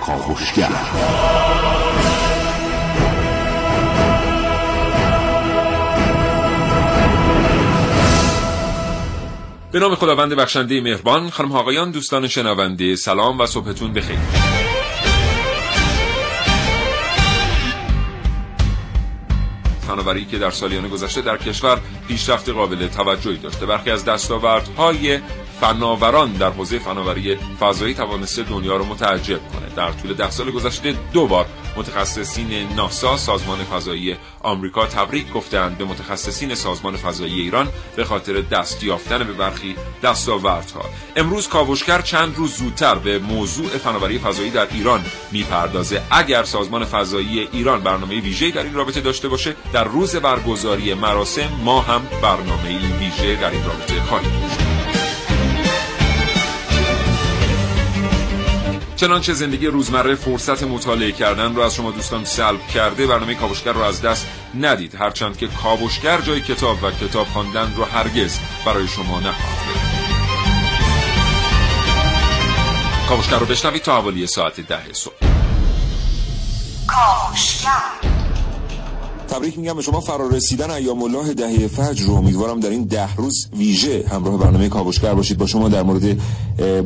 کاوشگر به نام خداوند بخشنده مهربان خانم آقایان دوستان شنونده سلام و صبحتون بخیر. فناوری که در سالیان گذشته در کشور پیشرفت قابل توجهی داشته. برخی از دستاوردهای فناوران در حوزه فناوری فضایی توانسته دنیا رو متعجب کنه. در طول ده سال گذشته دو بار متخصصین ناسا سازمان فضایی آمریکا تبریک گفتند به متخصصین سازمان فضایی ایران به خاطر دست یافتن به برخی دستاوردها. امروز کاوشگر چند روز زودتر به موضوع فناوری فضایی در ایران می‌پردازه. اگر سازمان فضایی ایران برنامه ویژه‌ای در این رابطه داشته باشه در روز برگزاری مراسم ما هم برنامه ویژه در این رابطه خواهیم داشت. چنانچه زندگی روزمره فرصت مطالعه کردن رو از شما دوستان سلب کرده برنامه کاوشگر رو از دست ندید. هرچند که کاوشگر جای کتاب و کتاب خواندن رو هرگز برای شما نخواهد کاوشگر رو بشنوید تا حوالی ساعت ده صبح. کاوشگر. تبریک میگم به شما فرارسیدن ایام الله دهه فجر رو. امیدوارم در این ده روز ویژه همراه برنامه کاوشگر باشید با شما در مورد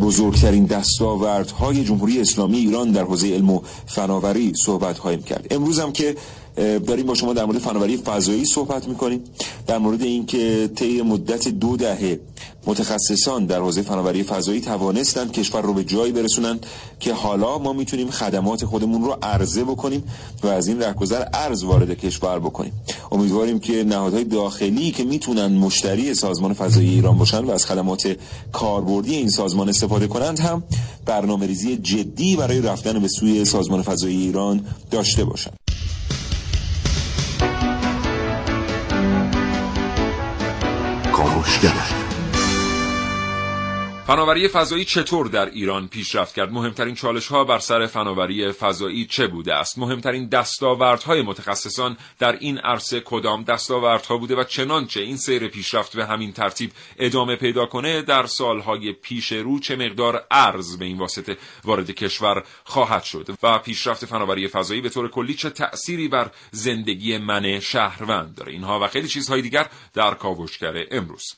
بزرگترین دستاوردهای جمهوری اسلامی ایران در حوزه علم و فناوری صحبت خواهیم کرد. امروز هم که داریم با شما در مورد فناوری فضایی صحبت می‌کنیم. در مورد اینکه طی مدت دو دهه متخصصان در حوزه فناوری فضایی توانستند کشور رو به جایی برسونن که حالا ما می‌تونیم خدمات خودمون رو عرضه بکنیم و از این رهگذر ارز وارد کشور بکنیم. امیدواریم که نهادهای داخلی که می‌تونن مشتری سازمان فضایی ایران باشن و از خدمات کاربردی این سازمان استفاده کنند هم برنامه ریزی جدی برای رفتن به سوی سازمان فضایی ایران داشته باشند فناوری فضایی چطور در ایران پیشرفت کرد؟ مهمترین چالش ها بر سر فناوری فضایی چه بوده است؟ مهمترین دستاوردهای متخصصان در این عرصه کدام دستاوردها بوده و چنانچه این سیر پیشرفت به همین ترتیب ادامه پیدا کنه؟ در سالهای پیش رو چه مقدار ارز به این واسطه وارد کشور خواهد شد؟ و پیشرفت فناوری فضایی به طور کلی چه تأثیری بر زندگی من شهروند داره؟ اینها و خیلی چیزهای دیگر در کاوشگر امروز.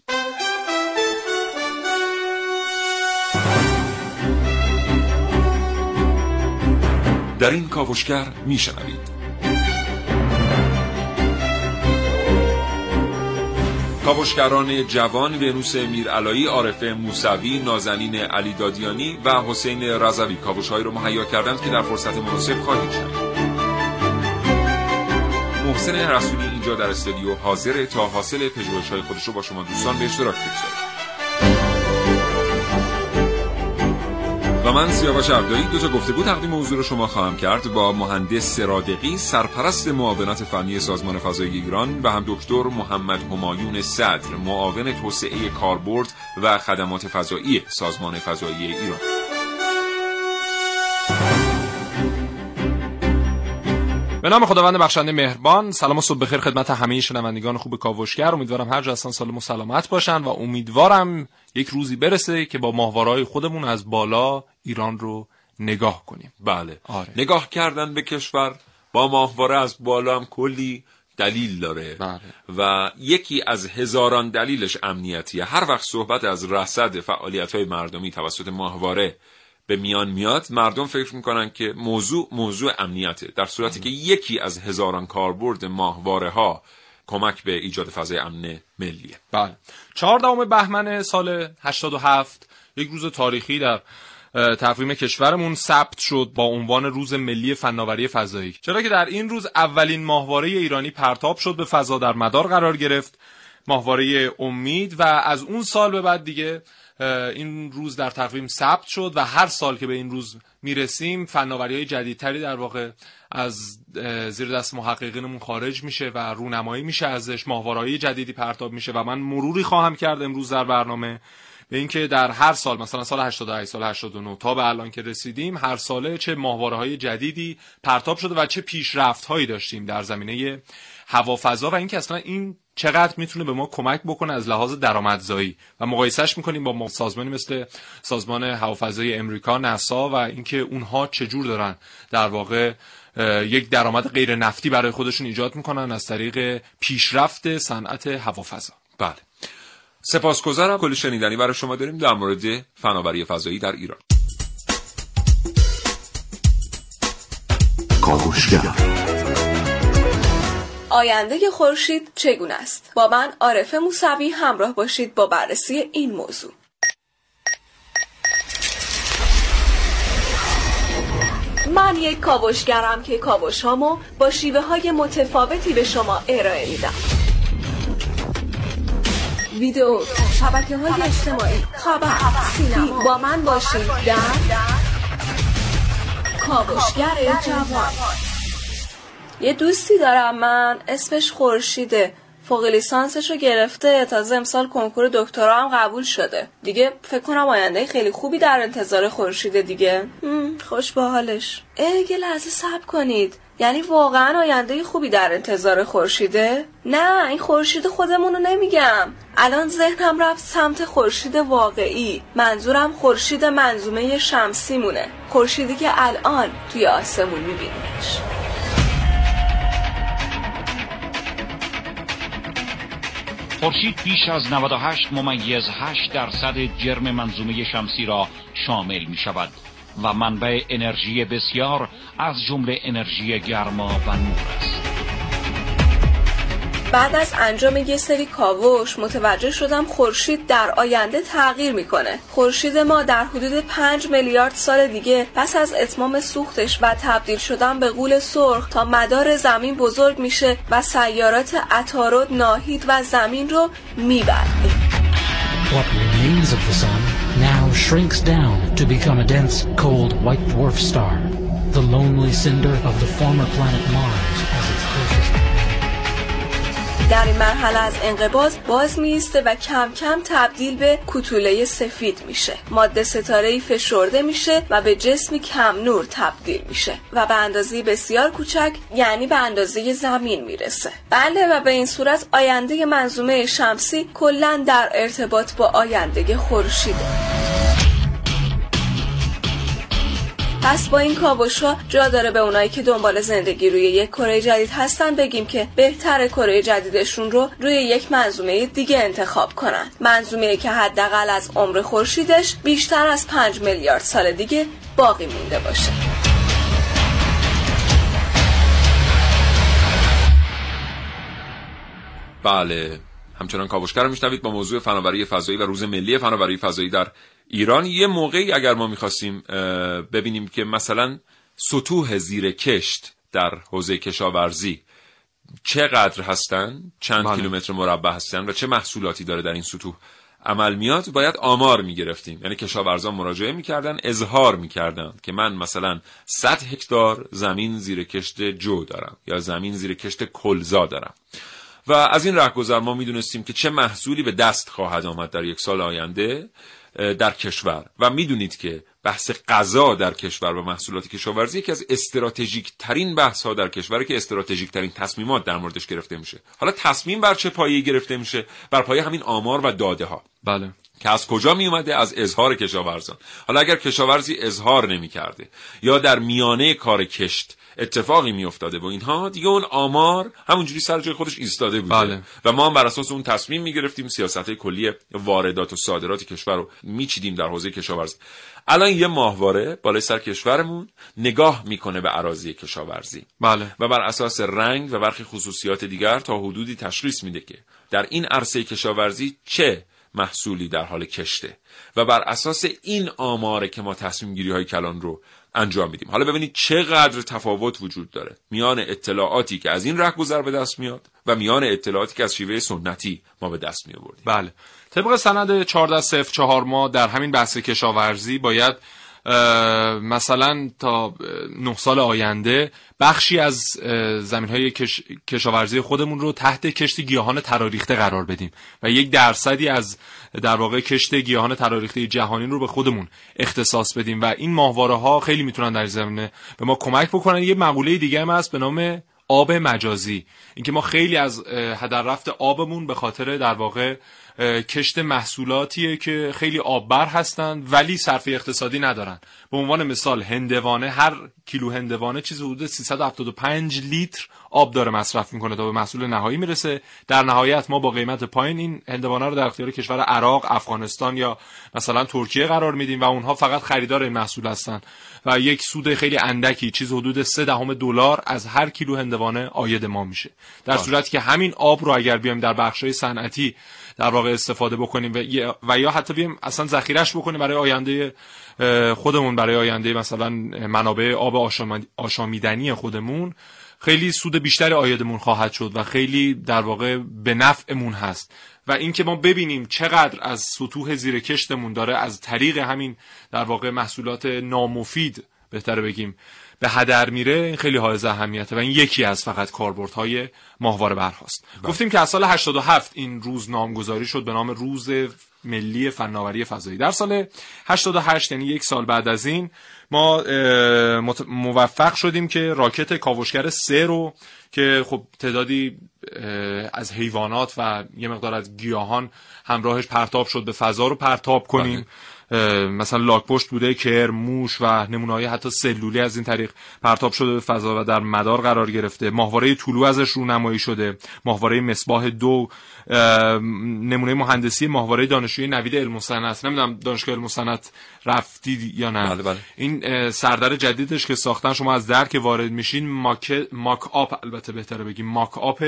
در این کاوشگر میشنوید. کاوشگران جوان ونوس میرعلایی عارف موسوی نازنین علی دادیانی و حسین رضوی کاوشهایی رو مهیا کردند که در فرصت مناسب خواهید شنید. محسن رسولی اینجا در استودیو حاضر تا حاصل پژوهش‌های خودش رو با شما دوستان به اشتراک بگذارد و من سیاوش عبدایی دو تا گفتگو تقدیم رو شما خواهم کرد با مهندس سرادقی سرپرست معاونت فنی سازمان فضایی ایران و هم دکتر محمد همایون صدر معاون توسعه کاربرد و خدمات فضایی سازمان فضایی ایران. به نام خداوند بخشنده مهربان سلام و صبح بخیر خدمت همه شنوندگان خوب کاوشگر. امیدوارم هر جا هستن سالم و سلامت باشن و امیدوارم یک روزی برسه که با ماهوارهای خودمون از بالا ایران رو نگاه کنیم. بله. آره. نگاه کردن به کشور با ماهواره از بالا هم کلی دلیل داره. بله. و یکی از هزاران دلیلش امنیتیه. هر وقت صحبت از رصد فعالیت های مردمی توسط ماهواره به میان میاد مردم فکر می‌کنن که موضوع موضوع امنیته. در صورتی که یکی از هزاران کاربرد ماهواره ها کمک به ایجاد فضای امن ملیه. بله. چهاردهم بهمن سال 87 یک روز تاریخی در تقویم کشورمون ثبت شد با عنوان روز ملی فناوری فضایی. چرا که در این روز اولین ماهواره ایرانی پرتاب شد به فضا در مدار قرار گرفت. ماهواره امید و از اون سال به بعد دیگه این روز در تقویم ثبت شد و هر سال که به این روز می‌رسیم فناوری های جدیدتری در واقع از زیر دست محققینمون خارج میشه و رونمایی میشه ازش ماهوارهای جدیدی پرتاب میشه و من مروری خواهم کرد امروز در برنامه به اینکه در هر سال مثلا سال 88 سال 89 تا به الان که رسیدیم هر ساله چه ماهواره های جدیدی پرتاب شده و چه پیشرفت هایی داشتیم در زمینه هوافضا و اینکه اصلا این چقدر می‌تونه به ما کمک بکنه از لحاظ درآمدزایی. و مقایسهش می‌کنیم با سازمانی مثل سازمان هوافضای امریکا نسا و اینکه اونها چجور دارن در واقع یک درآمد غیر نفتی برای خودشون ایجاد می‌کنن از طریق پیشرفت صنعت هوافضا. بله. سپاسگزارم. کلی شنیدنی برای شما داریم در مورد فناوری فضایی در ایران. آینده خورشید چگونه است؟ با من عارف موسوی همراه باشید با بررسی این موضوع. من یک کاوشگرم که کاوش هامو با شیوه های متفاوتی به شما ارائه میدم. ویدیو شبکه های اجتماعی خبر سینما. با من باشید در کاوشگر جوان. یه دوستی دارم من اسمش خورشیده. فوق لیسانسش رو گرفته. تازه امسال کنکور دکترا هم قبول شده. دیگه فکر کنم آینده خیلی خوبی در انتظار خورشیده دیگه. خوش با حالش. یه لحظه صبر کنید. یعنی واقعا آینده خوبی در انتظار خورشیده؟ نه این خورشید خودمون رو نمیگم. الان ذهنم رفت سمت خورشید واقعی. منظورم خورشید منظومه شمسی مونه خورشیدی که الان توی آسمون میبینیمش. خورشید بیش از 98 ممیز 8 درصد جرم منظومه شمسی را شامل می شود و منبع انرژی بسیار از جمله انرژی گرما و نور است. بعد از انجام یه سری کاوش متوجه شدم خورشید در آینده تغییر می‌کنه. خورشید ما در حدود 5 میلیارد سال دیگه پس از اتمام سوختش و تبدیل شدن به غول سرخ تا مدار زمین بزرگ میشه و سیارات عطارد ناهید و زمین رو می‌بره. What remains of the sun now shrinks down to become a dense, cold white dwarf star, the lonely cinder of the former planet Mars در این مرحله از انقباض باز میسته و کم کم تبدیل به کتوله سفید میشه. ماده ستاره فشرده میشه و به جسمی کم نور تبدیل میشه و به اندازه بسیار کوچک یعنی به اندازه زمین می‌رسه. بله و به این صورت آینده منظومه شمسی کلا در ارتباط با آینده خورشیده. پس با این کاوش ها جا داره به اونایی که دنبال زندگی روی یک کره جدید هستن بگیم که بهتر کره جدیدشون رو روی یک منظومه دیگه انتخاب کنن. منظومه که حداقل از عمر خورشیدش بیشتر از 5 میلیارد سال دیگه باقی مونده باشه. بله. همچنان کاوشگر میشنوید با موضوع فناوری فضایی و روز ملی فناوری فضایی در ایران یه موقعی اگر ما می‌خواستیم ببینیم که مثلا سطوح زیر کشت در حوزه کشاورزی چقدر هستن چند بله. کیلومتر مربع هستن و چه محصولاتی داره در این سطوح عمل میاد باید آمار می‌گرفتیم. یعنی کشاورزان مراجعه می‌کردن اظهار می‌کردن که من مثلا 100 هکتار زمین زیر کشت جو دارم یا زمین زیر کشت کلزا دارم. و از این رهگذر ما می‌دونستیم که چه محصولی به دست خواهد آمد در یک سال آینده. در کشور. و می‌دونید که بحث غذا در کشور و محصولات کشاورزی یکی از استراتژیک ترین بحث ها در کشور که استراتژیک ترین تصمیمات در موردش گرفته میشه. حالا تصمیم بر چه پایه‌ای گرفته میشه؟ بر پایه همین آمار و داده ها بله. که از کجا می اومده از اظهار کشاورزان. حالا اگر کشاورزی اظهار نمی کرده یا در میانه کار کشت اتفاقی میافتاده و اینها. دیگه اون آمار همونجوری سر جای خودش ایستاده بوده. بله. و ما هم بر اساس اون تصمیم می‌گرفتیم سیاست کلی واردات و صادرات کشور رو میچیدیم در حوزه کشاورزی. الان یه ماهواره بالای سر کشورمون نگاه می‌کنه به عراضی کشاورزی. بله. و بر اساس رنگ و برخی خصوصیات دیگر تا حدودی تشخیص میده که در این عرصه کشاورزی چه محصولی در حال کشته. و بر اساس این آماره که ما تصمیم گیری های کلان رو انجام میدیم. حالا ببینید چقدر تفاوت وجود داره. میان اطلاعاتی که از این رهگذر به دست میاد و میان اطلاعاتی که از شیوه سنتی ما به دست می آوردیم بله. طبق سند 1404 ما در همین بحث کشاورزی باید مثلا تا نه سال آینده بخشی از زمین های کش... کشاورزی خودمون رو تحت کشت گیاهان تراریخته قرار بدیم و یک درصدی از در واقع کشت گیاهان تراریخته جهانی رو به خودمون اختصاص بدیم و این ماهواره ها خیلی می‌تونن در زمینه به ما کمک بکنن. یه مقوله دیگه هم هست به نام آب مجازی. اینکه ما خیلی از هدر رفت آبمون به خاطر در واقع کشت محصولاتیه که خیلی آببر هستند ولی صرفه اقتصادی ندارن. به عنوان مثال هندوانه هر کیلو هندوانه چیزی حدود 375 لیتر آب داره مصرف می‌کنه تا به محصول نهایی می‌رسه. در نهایت ما با قیمت پایین این هندوانه رو در اختیار کشور عراق افغانستان یا مثلا ترکیه قرار میدیم و اونها فقط خریدار این محصول هستن. و یک سود خیلی اندکی چیز حدود 3 دهم دلار از هر کیلو هندوانه آید ما میشه. در صورتی که همین آب رو اگر بیایم در بخشای صنعتی در واقع استفاده بکنیم و یا حتی بیایم اصلا ذخیرش بکنیم برای آینده خودمون برای آینده مثلا منابع آب آشامیدنی خودمون. خیلی سود بیشتر آیدمون خواهد شد و خیلی در واقع به نفعمون هست. و اینکه ما ببینیم چقدر از سطوح زیر کشتمون داره از طریق همین در واقع محصولات نامفید بهتره بگیم. به هدر میره این خیلی های اهمیته و این یکی از فقط کاربردهای ماهواره برهاست بله. گفتیم که از سال 87 این روز نامگذاری شد به نام روز ملی فناوری فضایی در سال 88 یعنی یک سال بعد از این ما موفق شدیم که راکت کاوشگر سه رو که خب تعدادی از حیوانات و یه مقدار از گیاهان همراهش پرتاب شد به فضا رو پرتاب کنیم بله. مثلا لاکپشت بوده کر موش و نمونه حتی سلولی از این طریق پرتاب شده به فضا و در مدار قرار گرفته. ماهواره طلوع ازش رونمایی شده. ماهواره مصباح دو نمونه مهندسی ماهواره دانشجوی نوید علم و صنعت نمی‌دونم دانشگاه علم و صنعت رفتی یا نه. بله بله. این سردر جدیدش که ساختن شما از در که وارد میشین ماک ماک آپ البته بهتره بگیم. ماک آپ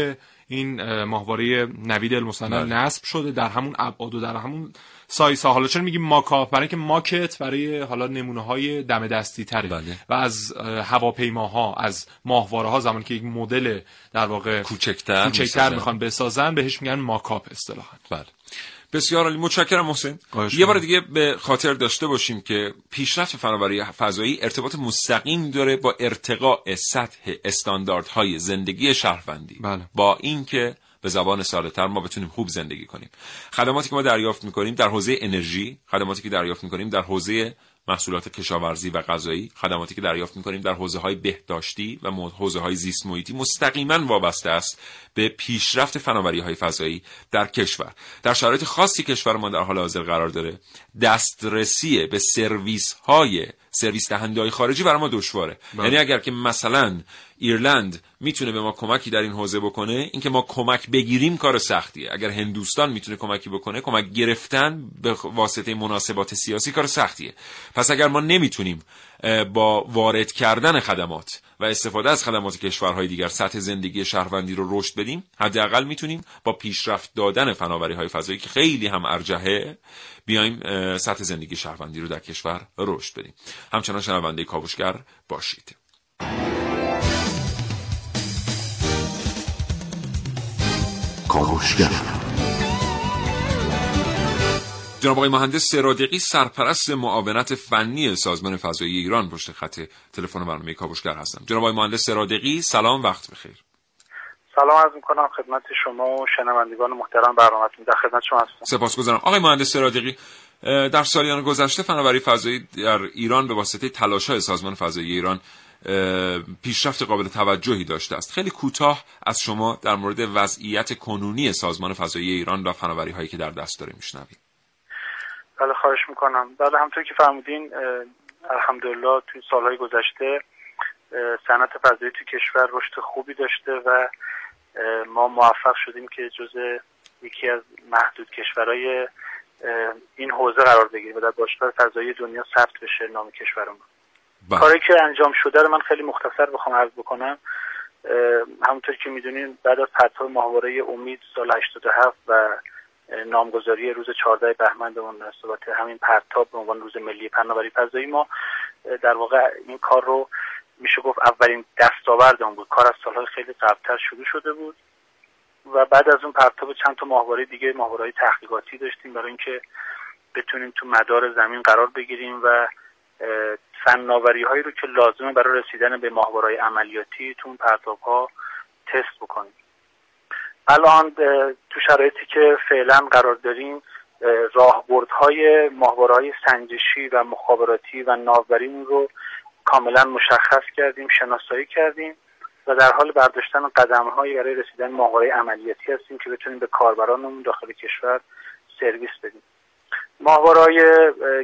این ماهواره نوید صنعت بله. نصب شده در همون ابعاد و در همون سایس ها حالا چرا میگیم ماکاپ برای اینکه ماکت برای حالا نمونه های دم دستی تره. بله. و از هواپیماها از ماهواره ها زمانی که یک مدل در واقع کوچکتر کوچکتر می‌خوان بسازن بهش میگن ماکاپ اصطلاحا. بله. بسیار عالی. متشکرم محسن. یه بار دیگه به خاطر داشته باشیم که پیشرفت فناوری فضایی ارتباط مستقیم داره با ارتقاء سطح استانداردهای زندگی شهروندی. بله. با اینکه به زبان ساده‌تر ما بتونیم خوب زندگی کنیم. خدماتی که ما دریافت می‌کنیم در حوزه انرژی خدماتی که دریافت می‌کنیم در حوزه محصولات کشاورزی و غذایی خدماتی که دریافت می‌کنیم در حوزه های بهداشتی و حوزه های زیست محیطی مستقیما وابسته است به پیشرفت فناوری های فضایی در کشور. در شرایط خاصی کشور ما در حال حاضر قرار داره دسترسی به سرویس های سرویس دهنده های خارجی برای ما دشواره. بله. یعنی اگر که مثلا ایرلند می‌تونه به ما کمکی در این حوزه بکنه؟ اینکه ما کمک بگیریم کار سختیه. اگر هندوستان می‌تونه کمکی بکنه کمک گرفتن به واسطه مناسبات سیاسی کار سختیه. پس اگر ما نمی‌تونیم با وارد کردن خدمات و استفاده از خدمات کشورهای دیگر سطح زندگی شهروندی رو رشد بدیم حداقل می‌تونیم با پیشرفت دادن فناوری های فضایی که خیلی هم ارجحه بیایم سطح زندگی شهروندی رو در کشور رشد بدیم. همچنان شنونده کاوشگر باشید. کاوشگر. جناب آقای مهندس سرادقی سرپرست معاونت فنی سازمان فضایی ایران پشت خط تلفن برنامه کاوشگر هستم. جناب آقای مهندس سرادقی سلام وقت بخیر. سلام عرض می‌کنم خدمت شما و شنوندگان محترم برنامه‌تون. در خدمت شما هستم. سپاسگزارم. آقای مهندس سرادقی در سالیان گذشته فناوری فضایی در ایران به واسطه تلاش‌های سازمان فضایی ایران پیشرفت قابل توجهی داشته است. خیلی کوتاه از شما در مورد وضعیت کنونی سازمان فضایی ایران و فناوری هایی که در دست داره میشنویم. بله خواهش می‌کنم. بله همطور که فرمودین الحمدلله توی سالهای گذشته صنعت فضایی تو کشور رشد خوبی داشته و ما موفق شدیم که جز یکی از محدود کشورهای این حوزه قرار بگیریم و در باشگاه فضایی دنیا ثبت بشه نام کشورمون. کاری که انجام شده رو من خیلی مختصر بخوام عرض بکنم. همونطور که می‌دونین بعد از پرتاب ماهواره امید سال 87 و نامگذاری روز 14 بهمن به مناسبت همین پرتاب به عنوان روز ملی پناوری فضایی ما در واقع این کار رو میشه گفت اولین دستاوردمون بود. کار از سالهای خیلی قبلتر شروع شده بود و بعد از اون پرتاب چند تا ماهواره دیگه ماهواره تحقیقاتی داشتیم برای اینکه بتونیم تو مدار زمین قرار بگیریم و فناوری هایی رو که لازمه برای رسیدن به ماهوارهای عملیاتی تو اون پرتاب ها تست بکنیم الان تو شرایطی که فعلا قرار داریم راهبردهای های سنجشی و مخابراتی و ناوبریمون رو کاملا مشخص کردیم شناسایی کردیم و در حال برداشتن قدم هایی برای رسیدن ماهواره عملیاتی هستیم که بتونیم به کاربرانمون داخل کشور سرویس بدیم. ماهوارهایی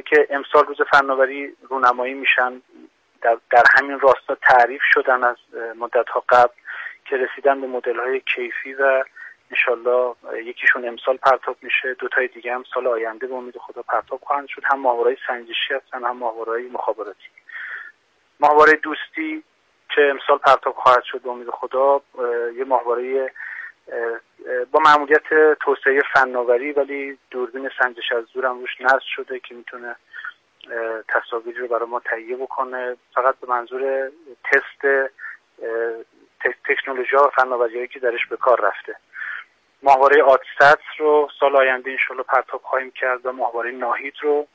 که امسال روز فناوری رونمایی میشن در, در همین راستا تعریف شدن از مدت ها قبل که رسیدن به مدل های کیفی و انشالله یکیشون امسال پرتاب میشه دو تای دیگه هم سال آینده به امید خدا پرتاب خواهند شد. هم ماهوارهای سنجشی هستن هم ماهوارهای مخابراتی. ماهواره دوستی که امسال پرتاب خواهد شد به امید خدا یه ماهواره با معمولیت توسعه فناوری ولی دوربین سنجش از دور هم روش نصب شده که می‌تونه تصاویر رو برای ما تهیه بکنه. فقط به منظور تست تکنولوژی و فناوری هایی که درش به کار رفته. ماهواره آتست رو سال آینده انشالله پرتاب خواهیم کرد و ماهواره ناهید رو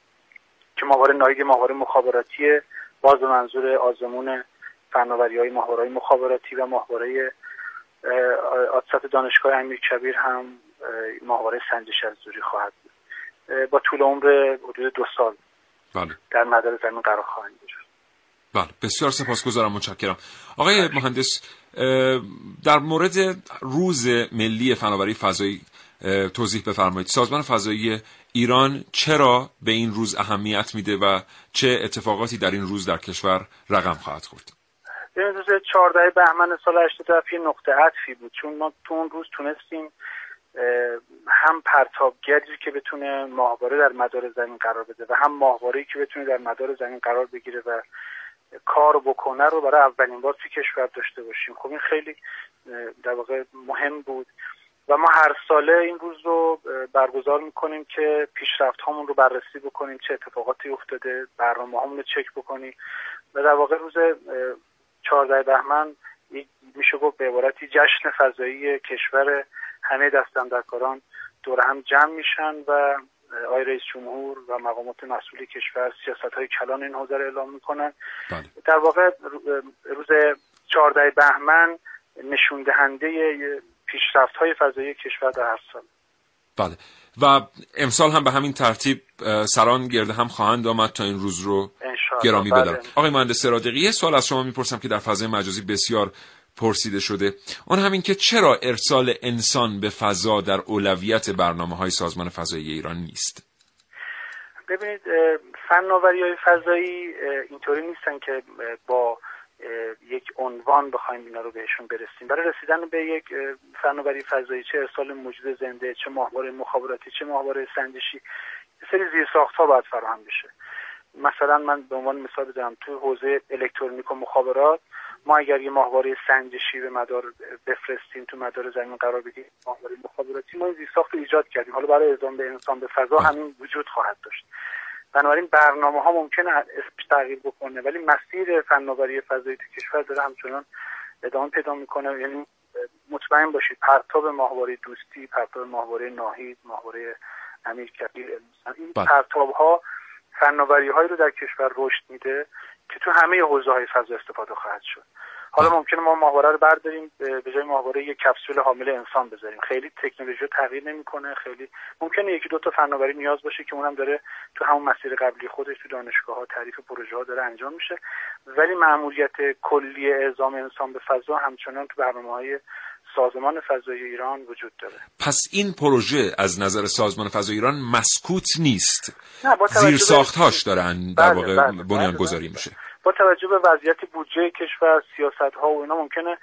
که ماهواره ناهید ماهواره مخابراتیه. باز به منظور آزمون فناوری های ماهواره مخابراتی و ماهواره آتست دانشگاه امیر کبیر هم ماهواره سنجش از دوری خواهد بود. با طول عمر حدود دو سال بله. در مدار زمین قرار خواهند گرفت بله بسیار سپاسگزارم متشکرم. آقای مهندس در مورد روز ملی فناوری فضایی توضیح بفرمایید. سازمان فضایی ایران چرا به این روز اهمیت میده و چه اتفاقاتی در این روز در کشور رقم خواهد خورد؟ این روز 14 بهمن سال 87 یه نقطه عطفی بود. چون ما تو اون روز تونستیم هم پرتابگری که بتونه ماهواره در مدار زمین قرار بده و هم ماهواره که بتونه در مدار زمین قرار بگیره و کار بکنه رو برای اولین بار توی کشور داشته باشیم. خب این خیلی در واقع مهم بود. و ما هر ساله این روز رو برگزار می‌کنیم که پیشرفت هامون رو بررسی بکنیم چه اتفاقاتی افتاده برنامه رو چک بکنیم. و در واقع روز 14 بهمن میشه گفت به عبارتی جشن فضایی کشور همه دستندرکاران دور هم جمع میشن و آقای رئیس جمهور و مقامات مسئول کشور سیاست های کلان این حوزه رو اعلام می‌کنن. بله. در واقع روز 14 بهمن نشون دهنده پیشرفت های فضایی کشور در هر سال. بله. و امسال هم به همین ترتیب سران گرده هم خواهند آمد تا این روز رو گرامی بله. بدارم آقای مهندس سرادقی یه سوال از شما می‌پرسم که در فضای مجازی بسیار پرسیده شده. اون همین که چرا ارسال انسان به فضا در اولویت برنامه های سازمان فضایی ایران نیست؟ ببینید فناوری های فضایی اینطوری نیستن که با یک عنوان بخوایم اینا رو بهشون برسیم. برای رسیدن به یک فناوری فضایی چه ارسال موجود زنده چه ماهواره مخابراتی چه ماهواره سنجشی سری زیرساخت ها باید فراهم بشه. مثلا من به عنوان مثال بزنم تو حوزه الکترونیک و مخابرات ما اگر یه ماهواره سنجشی به مدار بفرستیم تو مدار زمین قرار بدیم ماهواره مخابراتی ما این زیرساخت ایجاد کردیم. حالا برای اعزام به انسان به فضا همین وجود خواهد داشت. بنابراین برنامه ها ممکنه اسمش تغییر بکنه ولی مسیر فناوری فضایی تو کشور داره همچنان ادامه پیدا می‌کنه. یعنی مطمئن باشید پرتاب ماهواره دوستی پرتاب ماهواره ناهید ماهواره امیر کبیر این پرتاب ها فناوری هایی رو در کشور رشد میده که تو همه حوزه های فضا استفاده خواهد شد. حالا ممکنه ما ماهواره رو برداریم به جای ماهواره یک کپسول حامل انسان بذاریم. خیلی تکنولوژی رو تغییر نمی‌کنه خیلی ممکنه یکی دو تا فناوری نیاز باشه که اونم داره تو همون مسیر قبلی خودش تو دانشگاه ها تعریف پروژه ها داره انجام میشه. ولی معمولیت کلی اعزام انسان به فضا همچنان تو برنامه های سازمان فضایی ایران وجود داره. پس این پروژه از نظر سازمان فضایی ایران مسکوت نیست. نه زیر ساختهاش دارن در بله، واقع بله، بنیان بله، گذاری بله. میشه. با توجه به وضعیت بودجه کشور سیاست ها و اینا ممکنه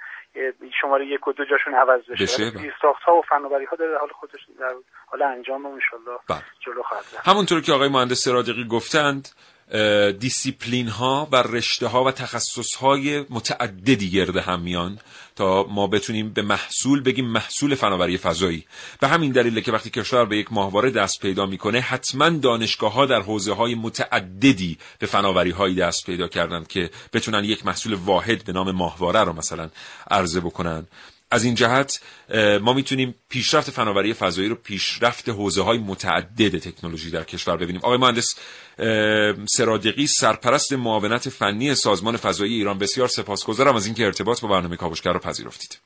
شماره یک و دو جاشون عوض بشه, ولی بله. زیرساخت ها و فناوری ها در حال خودش در حال انجام انشالله بله. جلو خواهد همونطور که آقای مهندس سرادقی گفتند دیسیپلین ها و رشته ها و تخصص های متعددی گرده هم میان تا ما بتونیم به محصول بگیم محصول فناوری فضایی. به همین دلیله که وقتی کشور به یک ماهواره دست پیدا می‌کنه حتما دانشگاه ها در حوزه های متعددی به فناوری هایی دست پیدا کردند که بتونن یک محصول واحد به نام ماهواره رو مثلا عرضه بکنن. از این جهت ما می‌تونیم پیشرفت فناوری فضایی رو پیشرفت حوزه های متعدد تکنولوژی در کشور ببینیم. آقای مهندس سرادقی سرپرست معاونت فنی سازمان فضایی ایران. بسیار سپاسگزارم از اینکه ارتباط با برنامه کاوشگر رو پذیرفتید.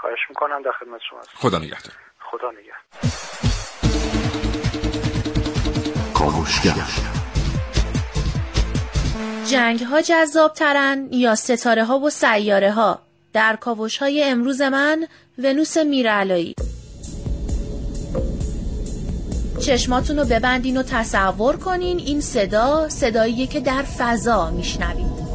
خواهش می‌کنم در خدمت شما هستم. خدا نگهدار. خدا نگهدار. جنگ ها جذاب ترن یا ستاره ها و سیاره ها در کاوش های امروز من ونوس میرعلایی. چشماتون رو ببندین و تصور کنین این صدا صداییه که در فضا میشنوید.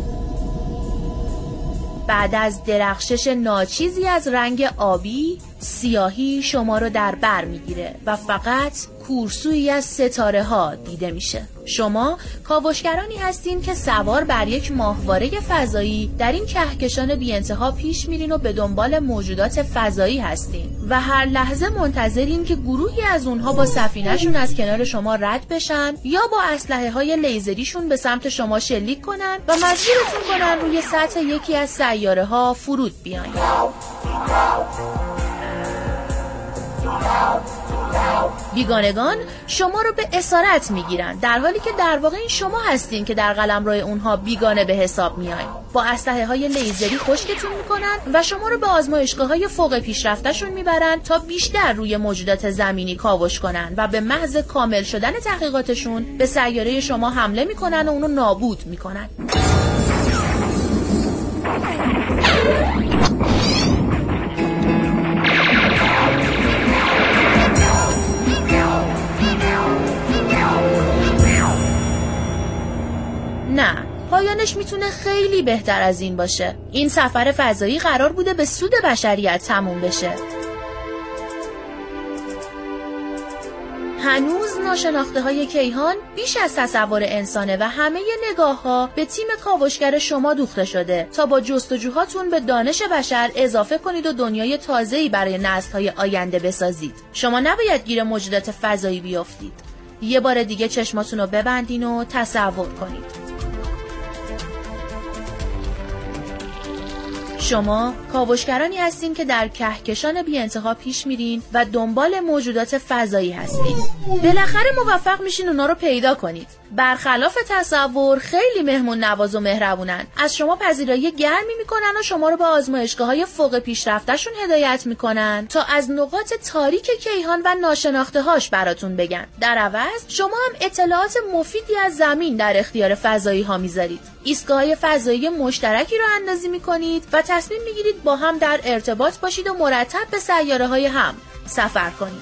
بعد از درخشش ناچیزی از رنگ آبی سیاهی شما رو در بر می‌گیره و فقط کورسویی از ستاره ها دیده میشه. شما کاوشگرانی هستین که سوار بر یک ماهواره فضایی در این کهکشان بی انتها پیش میرین و به دنبال موجودات فضایی هستین و هر لحظه منتظرین که گروهی از اونها با سفینهشون از کنار شما رد بشن یا با اسلحه های لیزریشون به سمت شما شلیک کنن و مجبورتون کنن روی سطح یکی از سیاره ها فرود بیاین بیگانگان شما رو به اسارت می‌گیرن در حالی که در واقع این شما هستین که در قلم روی اونها بیگانه به حساب میاین با اسلحه های لیزری خشکتون می‌کنن و شما رو به آزمایشگاه های فوق پیشرفتشون می‌برن تا بیشتر روی موجودات زمینی کاوش کنن و به محض کامل شدن تحقیقاتشون به سیاره شما حمله می‌کنن و اونو نابود می‌کنن. نه. پایانش می‌تونه خیلی بهتر از این باشه. این سفر فضایی قرار بوده به سود بشریت تموم بشه. هنوز ناشناخته های کیهان بیش از تصور انسانه و همه نگاه ها به تیم کاوشگر شما دوخته شده تا با جستجوهاتون به دانش بشر اضافه کنید و دنیای تازه‌ای برای نسل های آینده بسازید. شما نباید گیر موجودات فضایی بیافتید. یه بار دیگه چشماتون رو ببندین و تصور کنید. شما کاوشگرانی هستین که در کهکشان بی انتها پیش میرین و دنبال موجودات فضایی هستین. بالاخره موفق میشین اونا رو پیدا کنید. برخلاف تصور خیلی مهمون نواز و مهربونن. از شما پذیرایی گرمی می‌کنن و شما رو به آزمایشگاه های فوق پیشرفتشون هدایت می‌کنن تا از نقاط تاریک کیهان و ناشناخته هاش براتون بگن. در عوض شما هم اطلاعات مفیدی از زمین در اختیار فضایی ها می‌ذارید. ایستگاه فضایی مشترکی رو اندازی می‌کنید و تصمیم می‌گیرید با هم در ارتباط باشید و مرتب به سیاره های هم سفر کنید.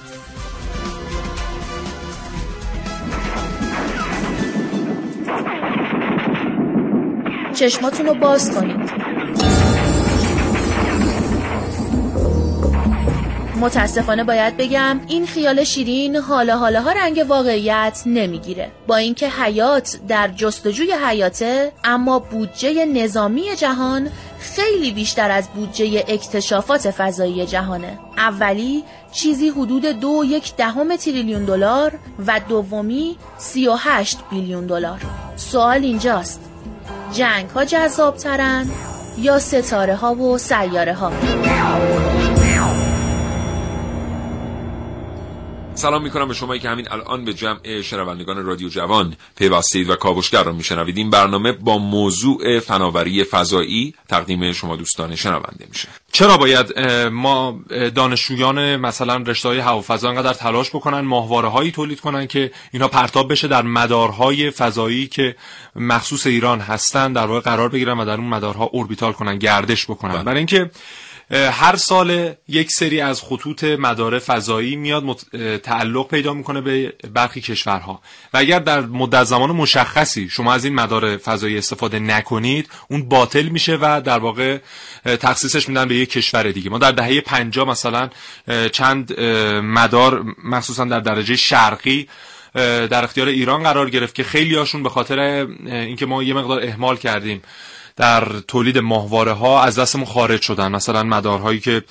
چشماتون رو باز کنید. متاسفانه باید بگم این خیال شیرین حالا حالا ها رنگ واقعیت نمی‌گیره. با اینکه حیات در جستجوی حیاته اما بودجه نظامی جهان خیلی بیشتر از بودجه اکتشافات فضایی جهانه. اولی چیزی حدود دو یک دهم تریلیون دلار و دومی سی و هشت بیلیون دلار. سوال اینجاست. جنگ ها جذاب ترن یا ستاره ها و سیاره ها سلام می‌کنم به شمایی که همین الان به جمع شنوندگان رادیو جوان پیوستید و کاوشگر را میشنوید این برنامه با موضوع فناوری فضایی تقدیم شما دوستان شنونده میشه. چرا باید ما دانشجویان مثلا رشته های هوافضا انقدر تلاش بکنن ماهواره هایی تولید کنن که اینها پرتاب بشه در مدارهای فضایی که مخصوص ایران هستن در واقع قرار بگیرن و در اون مدارها اوربیتال کنن گردش بکنن. بله. برای اینکه هر سال یک سری از خطوط مدار فضایی میاد تعلق پیدا می‌کنه به برخی کشورها. و اگر در مدت زمان مشخصی شما از این مدار فضایی استفاده نکنید اون باطل میشه و در واقع تخصیصش میدن به یک کشور دیگه. ما در دهه 50 مثلا چند مدار مخصوصا در درجه شرقی در اختیار ایران قرار گرفت که خیلی هاشون به خاطر اینکه ما یه مقدار اهمال کردیم در تولید ماهواره ها از دستمون خارج شدن. مثلا مدارهایی که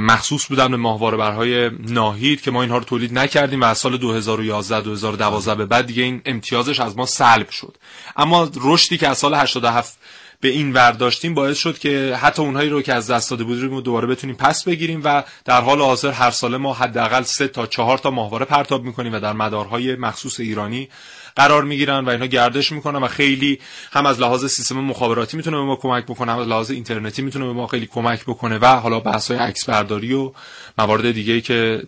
مخصوص بودن به ماهواره برهای ناهید که ما اینها رو تولید نکردیم و از سال 2011 2012 به بعد دیگه این امتیازش از ما سلب شد. اما رشدی که از سال 87 به این ورداشتیم باعث شد که حتی اونهایی رو که از دست داده بودیم دوباره بتونیم پس بگیریم و در حال حاضر هر ساله ما حداقل سه تا چهار تا ماهواره پرتاب می‌کنیم و در مدارهای مخصوص ایرانی قرار می‌گیرن و اینا گردش می‌کنن و خیلی هم از لحاظ سیستم مخابراتی می‌تونه به ما کمک بکنه هم از لحاظ اینترنتی می‌تونه به ما خیلی کمک بکنه و حالا بحث های عکس برداری و موارد دیگه ای که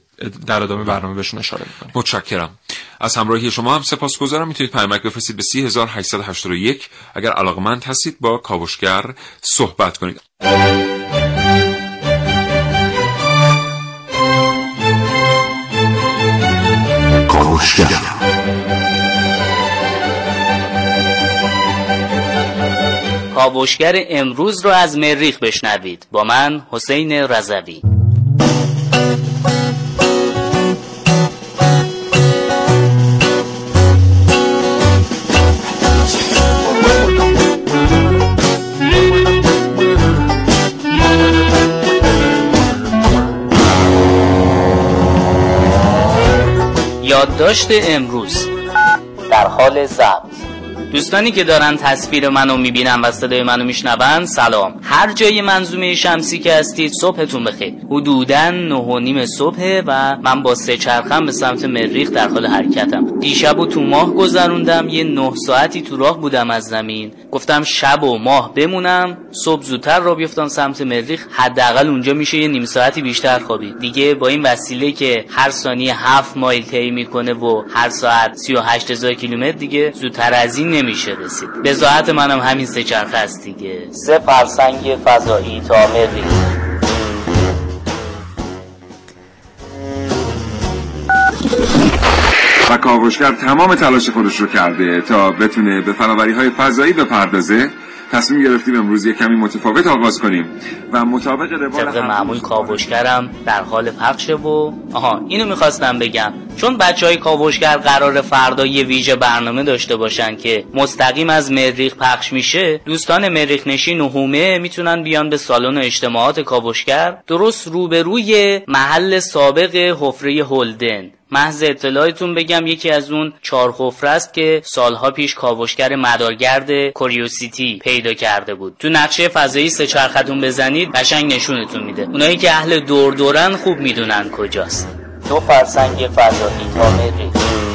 در ادامه برنامه بهشون اشاره می‌کنیم. متشکرم. از همراهی شما هم سپاسگزارم. می‌تونید پیامک بفرستید به 3881 اگر علاقمند هستید با کاوشگر صحبت کنید. کاوشگر. کاوشگر امروز رو از مریخ بشنوید. با من حسین رضوی. یادداشت امروز. در حال ضبط. دوستانی که دارن تصویر منو می‌بینن و صدای منو میشنون سلام. هر جای منظومه شمسی که هستید صبحتون بخیر. حدودا نه و نیم صبح و من با سه چرخم به سمت مریخ در حال حرکتم. دیشب و تو ماه گذروندم یه نه ساعتی تو راه بودم از زمین. گفتم شب و ماه بمونم صبح زودتر را بیفتم سمت مریخ حداقل اونجا میشه یه نیم ساعتی بیشتر خوابید دیگه با این وسیله که هر ثانیه هفت مایل طی می‌کنه و هر ساعت 38 هزار کیلومتر دیگه زودتر از این نمیشه رسید. به ذات منم همین سه چرخ است دیگه. سه فرسنگ فضایی تا مریخ. و کاوشگر تمام تلاش خودش رو کرده تا بتونه به فناوری های فضایی بپردازه. تصمیم گرفتیم امروز یک کمی متفاوت آغاز کنیم و مطابق روال طبق معمول کاوشگرم در حال پخشه و آها اینو می‌خواستم بگم. چون بچه های کاوشگر قرار فردا یه ویژه برنامه داشته باشن که مستقیم از مریخ پخش میشه دوستان مریخ نشین و هومه می‌تونن بیان به سالن اجتماعات کاوشگر درست روبروی محل سابق حفره هولدن. محض اطلاعتون بگم یکی از اون چهار حفره است که سالها پیش کاوشگر مدارگرد کوریوسیتی پیدا کرده بود. تو نقشه فضایی سه چرختون بزنید قشنگ نشونتون میده. اونایی که اهل دور دورن خوب می‌دونن کجاست. دو فرسنگ فضایی تا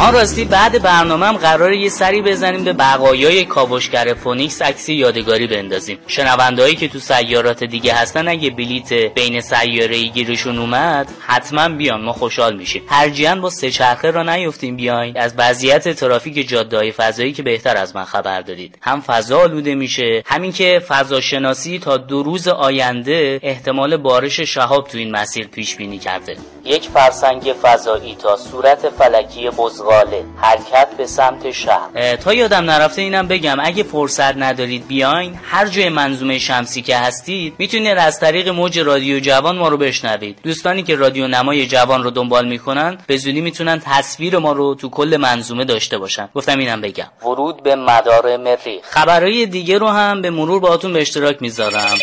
آن راستی بعد برنامه هم قرار یه سری بزنیم به بقایای کاوشگر فونیکس عکسی یادگاری بندازیم. شنوندهایی که تو سیارات دیگه هستن اگه بلیت بین سیاره گیرشون اومد حتما بیان ما خوشحال میشیم. هر جان با سه چرخه راه نیفتین بیاین. از وضعیت ترافیک جاده فضایی که بهتر از من خبر دادید. هم فضا آلوده میشه همین که فضا شناسی تا دو روز آینده احتمال بارش شهاب تو این مسیر پیش بینی کرده. یک فرسنگ فضایی تا صورت فلکی بزغاله حرکت به سمت شهر. تا یادم نرفته اینم بگم اگه فرصت ندارید بیاین هر جای منظومه شمسی که هستید می‌تونید از طریق موج رادیو جوان ما رو بشنوید. دوستانی که رادیو نمای جوان رو دنبال می‌کنن به زودی می‌تونن تصویر ما رو تو کل منظومه داشته باشن. گفتم اینم بگم. ورود به مدار مریخ خبرهای دیگه رو هم به مرور باهاتون به اشتراک می‌ذارم.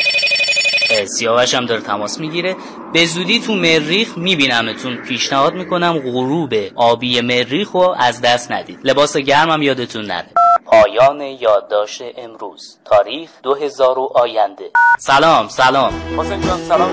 سیاوش هم داره تماس می‌گیره. به زودی تو مریخ میبینمتون. پیشنهاد می‌کنم غروب آبی مریخ رو از دست ندید. لباس گرمم یادتون نره. پایان یادداشت امروز تاریخ 2000 آینده. سلام سلام. حسین جان سلام.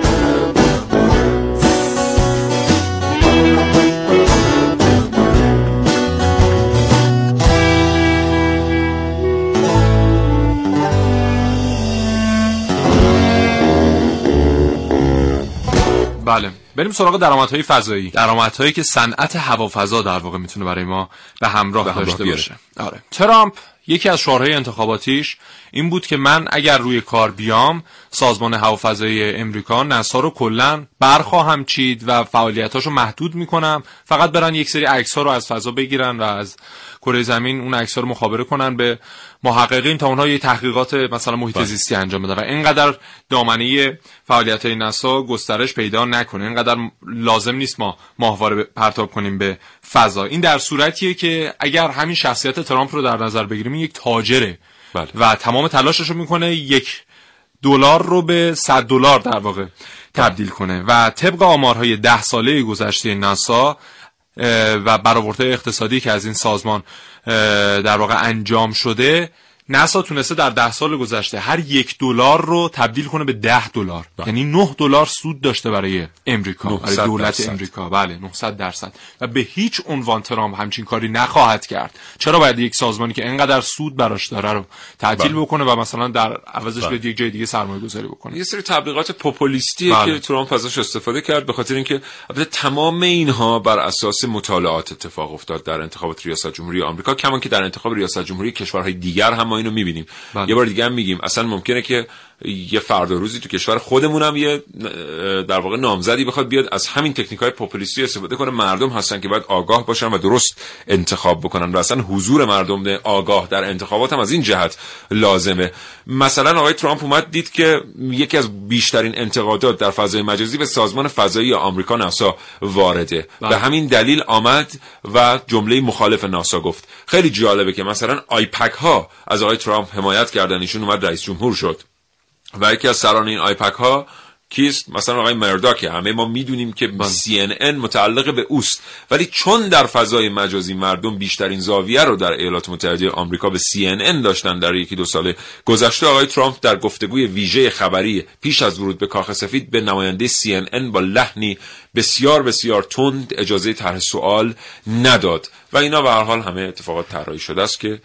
بله. بریم سراغ درآمدهای فضایی. درآمدهایی که صنعت هوافضا در واقع می‌تونه برای ما به همراه, همراه داشته بیاره. باشه. آره. ترامپ یکی از شعارهای انتخاباتیش این بود که من اگر روی کار بیام سازمان هوافضایی امریکا ناسا رو کلا برخواهم چید و فعالیتاشو محدود می‌کنم. فقط برن یک سری عکس ها رو از فضا بگیرن و از کره زمین اون عکس ها رو مخابره کنن به محققین تا اونها یه تحقیقات مثلا محیط زیستی انجام بدن. و اینقدر دامنه فعالیت های ناسا گسترش پیدا نکنه. اینقدر لازم نیست ما ماهواره پرتاب کنیم به فضا. این در صورتیه که اگر همین شخصیت ترامپ رو در نظر بگیریم یک تاجره. بله. و تمام تلاشش رو می‌کنه یک دلار رو به 100 دلار در واقع تبدیل کنه و طبق آمارهای ده ساله گذشته ناسا و برآوردهای اقتصادی که از این سازمان در واقع انجام شده ناسا تونسته در ده سال گذشته هر یک دلار رو تبدیل کنه به ده دلار. یعنی 9 دلار سود داشته برای امریکا برای 900 دولت درصد. امریکا. بله 900 درصد. و به هیچ عنوان ترامپ همچین کاری نخواهد کرد. چرا باید یک سازمانی که انقدر سود براش داره رو تعطیل بله. بکنه و مثلا در عوضش بیاد یک جای دیگه سرمایه گذاری بکنه؟ یه سری تبلیغات پوپولیستیه بله. که ترامپ ازش استفاده کرد به خاطر اینکه البته تمام اینها بر اساس مطالعات اتفاق افتاد در انتخابات ریاست جمهوری آمریکا کما که در انتخاب ریاست جمهوری کشورهای دیگر هم اینو می‌بینیم بله. یه بار دیگه هم میگیم اصلا ممکنه که یه فردا روزی تو کشور خودمون هم یه در واقع نامزدی بخواد بیاد از همین تکنیک های پاپولیستی استفاده کنه. مردم هستن که باید آگاه باشن و درست انتخاب بکنن و اصلا حضور مردم آگاه در انتخابات هم از این جهت لازمه. مثلا آقای ترامپ اومد دید که یکی از بیشترین انتقادات در فضای مجازی به سازمان فضایی آمریکا ناسا وارده. بله. به همین دلیل آمد و جمله مخالف ناسا گفت. خیلی جالبه که مثلا آیپک ها از آقای ترامپ حمایت کردن ایشون اومد رئیس جمهور شد. و یکی از سران این آیپک ها کیست؟ مثلا آقای مرداکه همه ما می‌دونیم که CNN بله. متعلق به اوست. ولی چون در فضای مجازی مردم بیشترین زاویه رو در ایالات متحده آمریکا به CNN داشتن در یکی دو سال گذشته آقای ترامپ در گفتگوی ویژه خبری پیش از ورود به کاخ سفید به نماینده CNN با لحنی بسیار بسیار تند اجازه طرح سوال نداد. و اینا به هر حال همه اتفاقات طراحی شده است که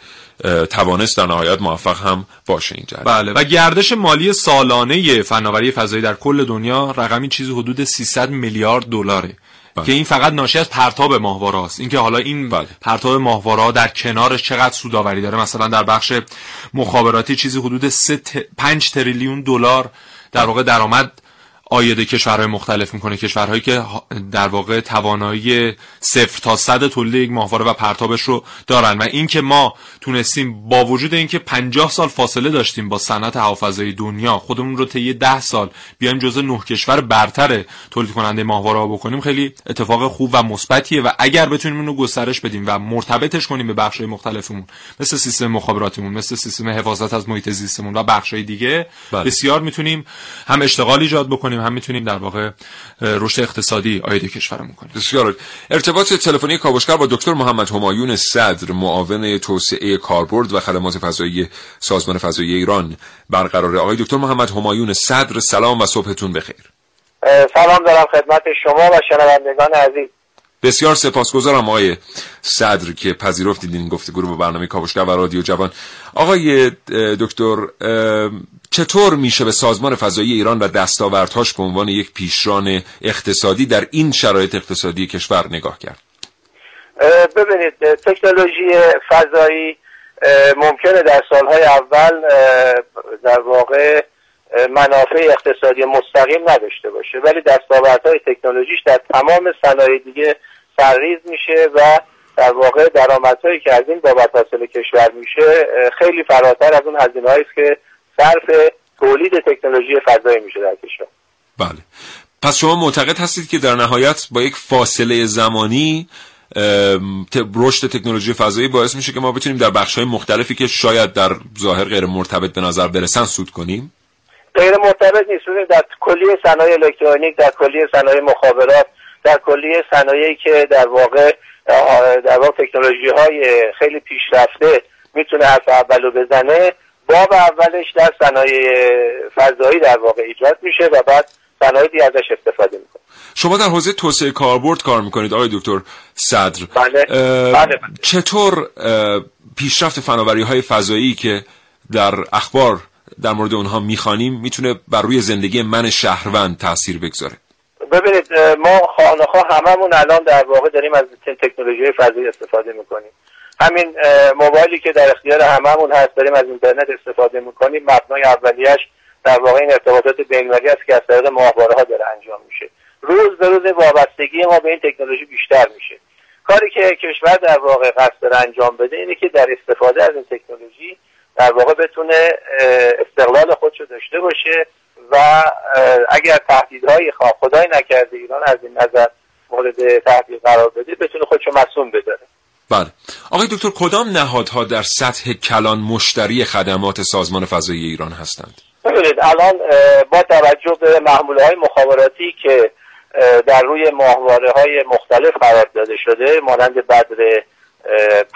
توانست در نهایت موفق هم باشه اینجا بله و گردش مالی سالانه فناوری فضایی در کل دنیا رقمی چیزی حدود 300 میلیارد دلاره بله. که این فقط ناشی از پرتاب ماهواره است اینکه حالا این بله. پرتاب ماهواره در کنارش چقدر سوداوری داره مثلا در بخش مخابراتی چیزی حدود 5 تریلیون دلار در واقع درآمد آید کشورهای مختلف می‌کنه. کشورهایی که در واقع توانایی صفر تا صد تولید یک ماهواره و پرتابش رو دارن. و اینکه ما تونستیم با وجود اینکه 50 سال فاصله داشتیم با صنعت هوافضای دنیا خودمون رو طی 10 سال بیایم جزء نه کشور برتر تولید کننده ماهواره بکنیم خیلی اتفاق خوب و مثبتیه. و اگر بتونیم اینو گسترش بدیم و مرتبطش کنیم به بخش‌های مختلفمون مثل سیستم مخابراتیمون مثل سیستم حفاظت از محیط زیستمون و بخش‌های دیگه بله. بسیار می‌تونیم هم اشتغال ایجاد بکنیم هم می‌تونیم در واقع رشد اقتصادی آید کشورمون کنیم. بسیار ارتباط تلفنی کاوشگر با دکتر محمد همایون صدر معاون توسعه کاربرد و خدمات فضایی سازمان فضایی ایران برقرار آقای دکتر محمد همایون صدر سلام و صبحتون بخیر. سلام دارم خدمت شما و شنوندگان عزیز. بسیار سپاسگزارم آقای صدر که پذیرفتید این گفتگو رو با برنامه کاوشگر و رادیو جوان. آقای دکتر چطور میشه به سازمان فضایی ایران و دستاوردهاش به عنوان یک پیشران اقتصادی در این شرایط اقتصادی کشور نگاه کرد؟ ببینید تکنولوژی فضایی ممکنه در سالهای اول در واقع منافع اقتصادی مستقیم نداشته باشه ولی دستاوردهای تکنولوژیش در تمام صنایع دیگه سرریز میشه و در واقع درآمدهایی که از این بابت حاصل کشور میشه خیلی فراتر از اون هزینه است که صرف تولید تکنولوژی فضایی میشه در کشور. بله. پس شما معتقد هستید که در نهایت با یک فاصله زمانی رشد تکنولوژی فضایی باعث میشه که ما بتونیم در بخش های مختلفی که شاید در ظاهر غیر مرتبط به نظر برسن سود کنیم؟ غیر مرتبط نیست. در کلیه صنایع الکترونیک در کلیه صنایع مخابرات در کلیه صنایعی که در واقع در واقع تکنولوژی های خیلی پیشرفته می‌تونه حرف اولو بزنه باب اولش در صنایع فضایی در واقع ایجاد میشه و بعد صنایع دیگه ازش استفاده می‌کنه شما در حوزه توسعه کاربرد کار می‌کنید آقای دکتر صدر بله. بله. بله. چطور پیشرفت فناوری های فضایی که در اخبار در مورد اونها می‌خوانیم می‌تونه بر روی زندگی من شهروند تاثیر بگذاره ببینید ما خانه هممون الان در واقع داریم از تکنولوژی فضایی استفاده می‌کنیم همین موبایلی که در اختیار هممون هست داریم از اینترنت استفاده می‌کنیم. مبنای اولیش در واقع این ارتباطات بینالمللی است که از طریق ماهواره ها داره انجام میشه. روز به روز وابستگی ما به این تکنولوژی بیشتر میشه. کاری که کشور در واقع قصد داره انجام بده اینه که در استفاده از این تکنولوژی در واقع بتونه استقلال خودشو داشته باشه و اگر تهدیدهایی خواه خدای نکرده ایران از این نظر مورد تهدید قرار بده بتونه خودشو مسئول بداره. بله. آقای دکتر کدام نهادها در سطح کلان مشتری خدمات سازمان فضایی ایران هستند؟ ببینید الان با توجه به محموله های مخابراتی که در روی ماهواره های مختلف قرار داده شده مانند بدر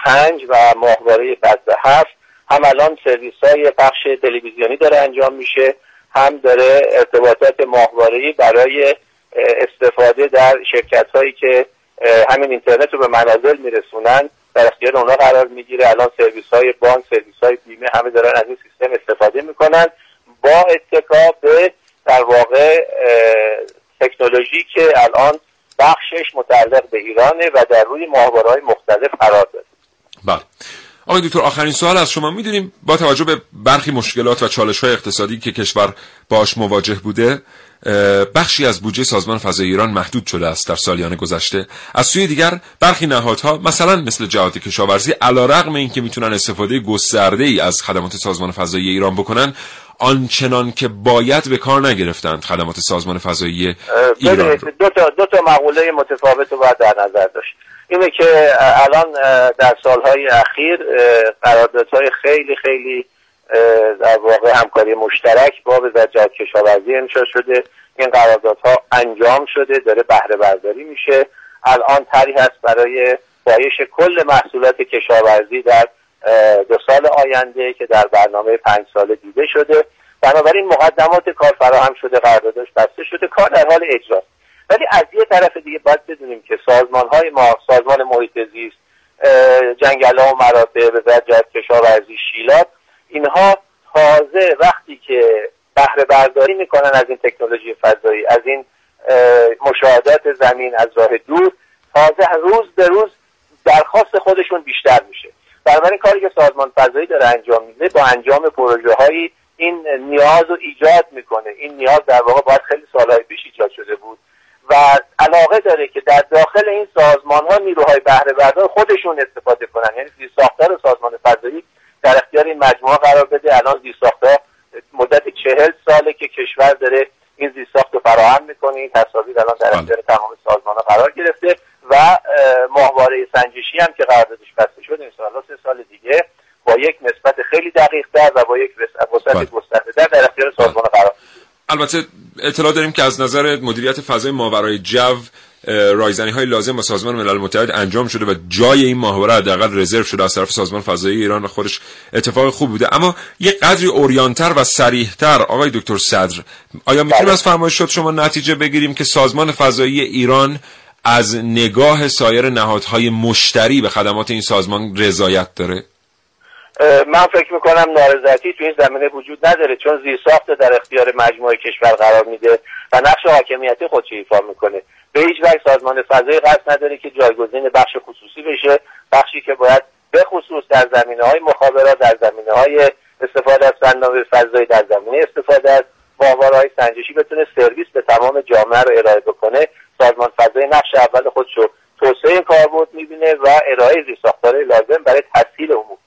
پنج و ماهواره بدر هفت هم الان سرویس های پخش تلویزیونی داره انجام میشه هم داره ارتباطات ماهواره‌ای برای استفاده در شرکت هایی که همین اینترنت رو به منازل میرسونن در اختیار اونا قرار می‌گیره. الان سرویس های بانک سرویس های بیمه همه دارن از این سیستم استفاده می‌کنن با اتکا به در واقع تکنولوژی که الان بخشش متعلق به ایرانه و در روی های مختلف قرار داره. بله. آقای دکتر آخرین سوال از شما. می‌دونیم با توجه به برخی مشکلات و چالش های اقتصادی که کشور باش مواجه بوده بخشی از بودجه سازمان فضای ایران محدود شده است در سالیان گذشته. از سوی دیگر برخی نهادها مثلا مثل جهات کشاورزی علیرغم اینکه می‌تونن استفاده گسترده ای از خدمات سازمان فضایی ایران بکنن آنچنان که باید به کار نگرفتند خدمات سازمان فضایی ایران دو تا دو تا مقوله متفاوت رو باید در نظر داشت. اینه که الان در سالهای اخیر قراردادهای خیلی خیلی در واقع همکاری مشترک با وزارت کشاورزی انشا شده. این قراردادها انجام شده داره بهره برداری میشه. الان طرحی هست برای بایش کل محصولات کشاورزی در دو سال آینده که در برنامه پنج ساله دیده شده. بنابراین مقدمات کار فراهم شده قراردادش بسته شده کار در حال اجراست ولی از یه طرف دیگه باید بدونیم که سازمان های ما سازمان محیط زیست جنگل و مراتع وزارت کشاورزی شیلات اینها تازه وقتی که بهره برداری می‌کنن از این تکنولوژی فضایی از این مشاهدات زمین از راه دور تازه روز به روز درخواست خودشون بیشتر میشه. بنابراین کاری که سازمان فضایی داره انجام میده با انجام پروژه هایی این نیاز رو ایجاد می‌کنه. این نیاز در واقع باید خیلی سالهای پیش ایجاد شده بود و علاقه داره که در داخل این سازمان ها نیروهای بهره بردار خودشون استفاده کنن. یعنی ساختار سازمان فضایی در اختیار این مجموعه قرار بده. الان زیر ساختار مدت چهل ساله که کشور داره این زیر ساخت رو فراهم می‌کنه. این تصاویر الان در اختیار تمام سازمان ها قرار گرفته و ماهواره سنجشی هم که قراردادش بسته شد این سه سال دیگه با یک نسبت خیلی دقیق تر و با یک وسعت بله. گسترده در اختیار سازمان قرار البته اطلاع داریم که از نظر مدیریت فضای ماورای جو رایزنی های لازم با سازمان ملل متحد انجام شده و جای این ماهواره حداقل رزرو شده از طرف سازمان فضایی ایران. خودش اتفاق خوب بوده. اما یه قدری اوریانتر و سریحتر آقای دکتر صدر آیا می‌تونیم بله. از فرمایشات شما نتیجه بگیریم که سازمان فضایی ایران از نگاه سایر نهادهای مشتری به خدمات این سازمان رضایت داره؟ من فکر می‌کنم نارضایتی تو این زمینه وجود نداره چون زیرساخت در اختیار مجموعه کشور قرار میده و نقش حاکمیتی خودش ایفا می‌کنه. به هیچ وجه سازمان فضایی قصد نداره که جایگزین بخش خصوصی بشه بخشی که باید به خصوص در زمینه های مخابرات در زمینه های استفاده از فناوری فضایی در زمینه استفاده از های سنجشی بتونه سرویس به تمام جامعه رو ارائه بکنه. سازمان فضایی نقش اول خودش رو توسعه کاربرد می‌بینه و ارائه زیرساختهای لازم برای تسهیل عموم